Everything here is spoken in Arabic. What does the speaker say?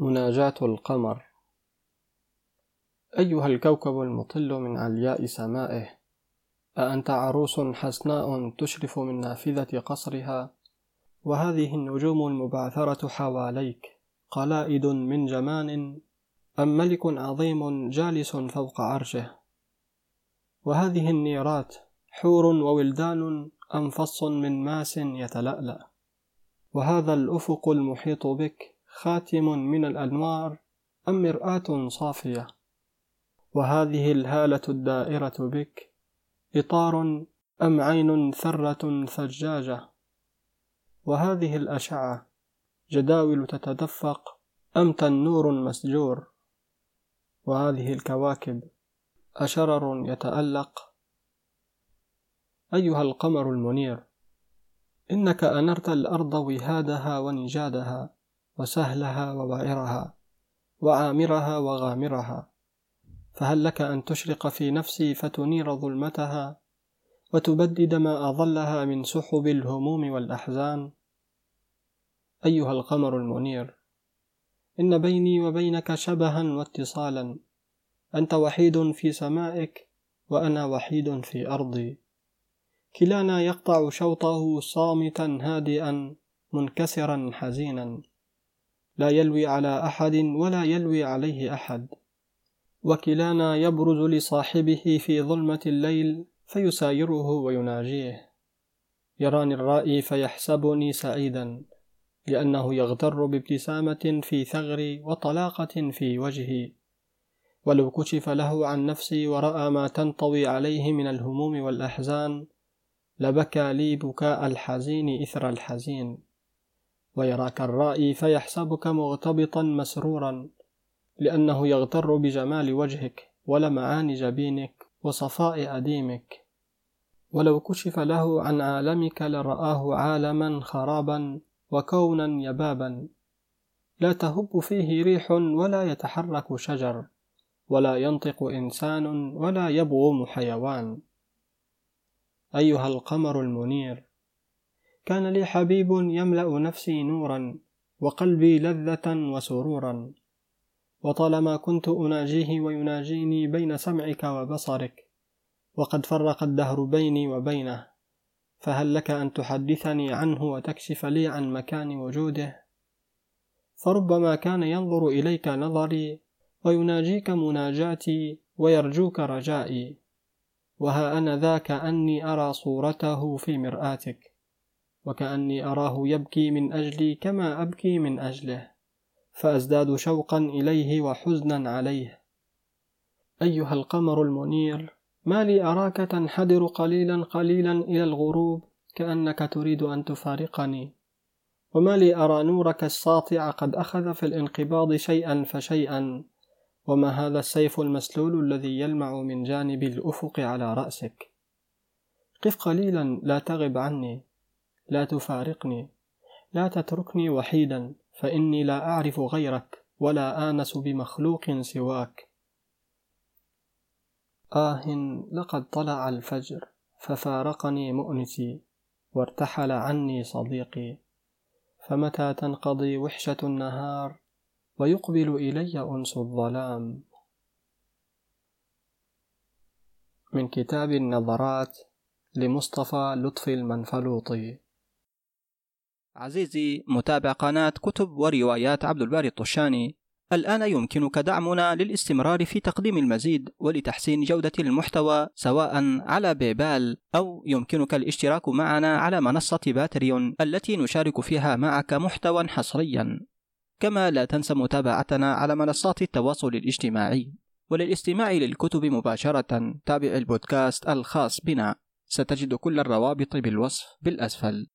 مناجاة القمر. أيها الكوكب المطل من علياء سمائه أأنت عروس حسناء تشرف من نافذة قصرها؟ وهذه النجوم المبعثرة حواليك قلائد من جمان أم ملك عظيم جالس فوق عرشه؟ وهذه النيرات حور وولدان أم فص من ماس يتلألأ. وهذا الأفق المحيط بك خاتم من الأنوار أم مرآة صافية؟ وهذه الهالة الدائرة بك إطار أم عين ثرة ثجاجة؟ وهذه الأشعة جداول تتدفق أم تنور مسجور؟ وهذه الكواكب أشرر يتألق؟ أيها القمر المنير إنك أنرت الأرض وهادها ونجادها. وسهلها ووعرها وعامرها وغامرها. فهل لك أن تشرق في نفسي فتنير ظلمتها وتبدد ما أظلها من سحب الهموم والأحزان؟ أيها القمر المنير إن بيني وبينك شبها واتصالا أنت وحيد في سمائك وأنا وحيد في أرضي. كلانا يقطع شوطه صامتا هادئا منكسرا حزينا. لا يلوي على أحد ولا يلوي عليه أحد. وكلانا يبرز لصاحبه في ظلمة الليل فيسايره ويناجيه. يراني الرائي فيحسبني سعيدا لأنه يغتر بابتسامة في ثغري وطلاقة في وجهي. ولو كشف له عن نفسي ورأى ما تنطوي عليه من الهموم والأحزان لبكى لي بكاء الحزين إثر الحزين. ويراك الرائي فيحسبك مغتبطا مسرورا لأنه يغتر بجمال وجهك ولمعان جبينك وصفاء أديمك. ولو كشف له عن عالمك لرآه عالما خرابا وكونا يبابا. لا تهب فيه ريح ولا يتحرك شجر ولا ينطق إنسان ولا يبغم حيوان. أيها القمر المنير. كان لي حبيب يملأ نفسي نورا وقلبي لذة وسرورا. وطالما كنت أناجيه ويناجيني بين سمعك وبصرك وقد فرق الدهر بيني وبينه. فهل لك أن تحدثني عنه وتكشف لي عن مكان وجوده؟ فربما كان ينظر إليك نظري ويناجيك مناجاتي ويرجوك رجائي. وها أنا ذا كأني أرى صورته في مرآتك. وكأني أراه يبكي من أجلي كما أبكي من أجله فأزداد شوقا إليه وحزنا عليه. أيها القمر المنير ما لي أراك تنحدر قليلا قليلا إلى الغروب كأنك تريد أن تفارقني. وما لي أرى نورك الساطع قد أخذ في الانقباض شيئا فشيئا. وما هذا السيف المسلول الذي يلمع من جانب الأفق على رأسك؟ قف قليلا لا تغب عني. لا تفارقني. لا تتركني وحيدا فإني لا أعرف غيرك ولا آنس بمخلوق سواك. آه لقد طلع الفجر ففارقني مؤنسي وارتحل عني صديقي. فمتى تنقضي وحشة النهار ويقبل إلي أنس الظلام؟ من كتاب النظرات لمصطفى لطفي المنفلوطي. عزيزي متابع قناة كتب وروايات عبد الباري الطشاني. الآن يمكنك دعمنا للاستمرار في تقديم المزيد ولتحسين جودة المحتوى سواء على بيبال أو يمكنك الاشتراك معنا على منصة باتريون التي نشارك فيها معك محتوى حصريا. كما لا تنسى متابعتنا على منصات التواصل الاجتماعي. وللاستماع للكتب مباشرة تابع البودكاست الخاص بنا. ستجد كل الروابط بالوصف بالأسفل.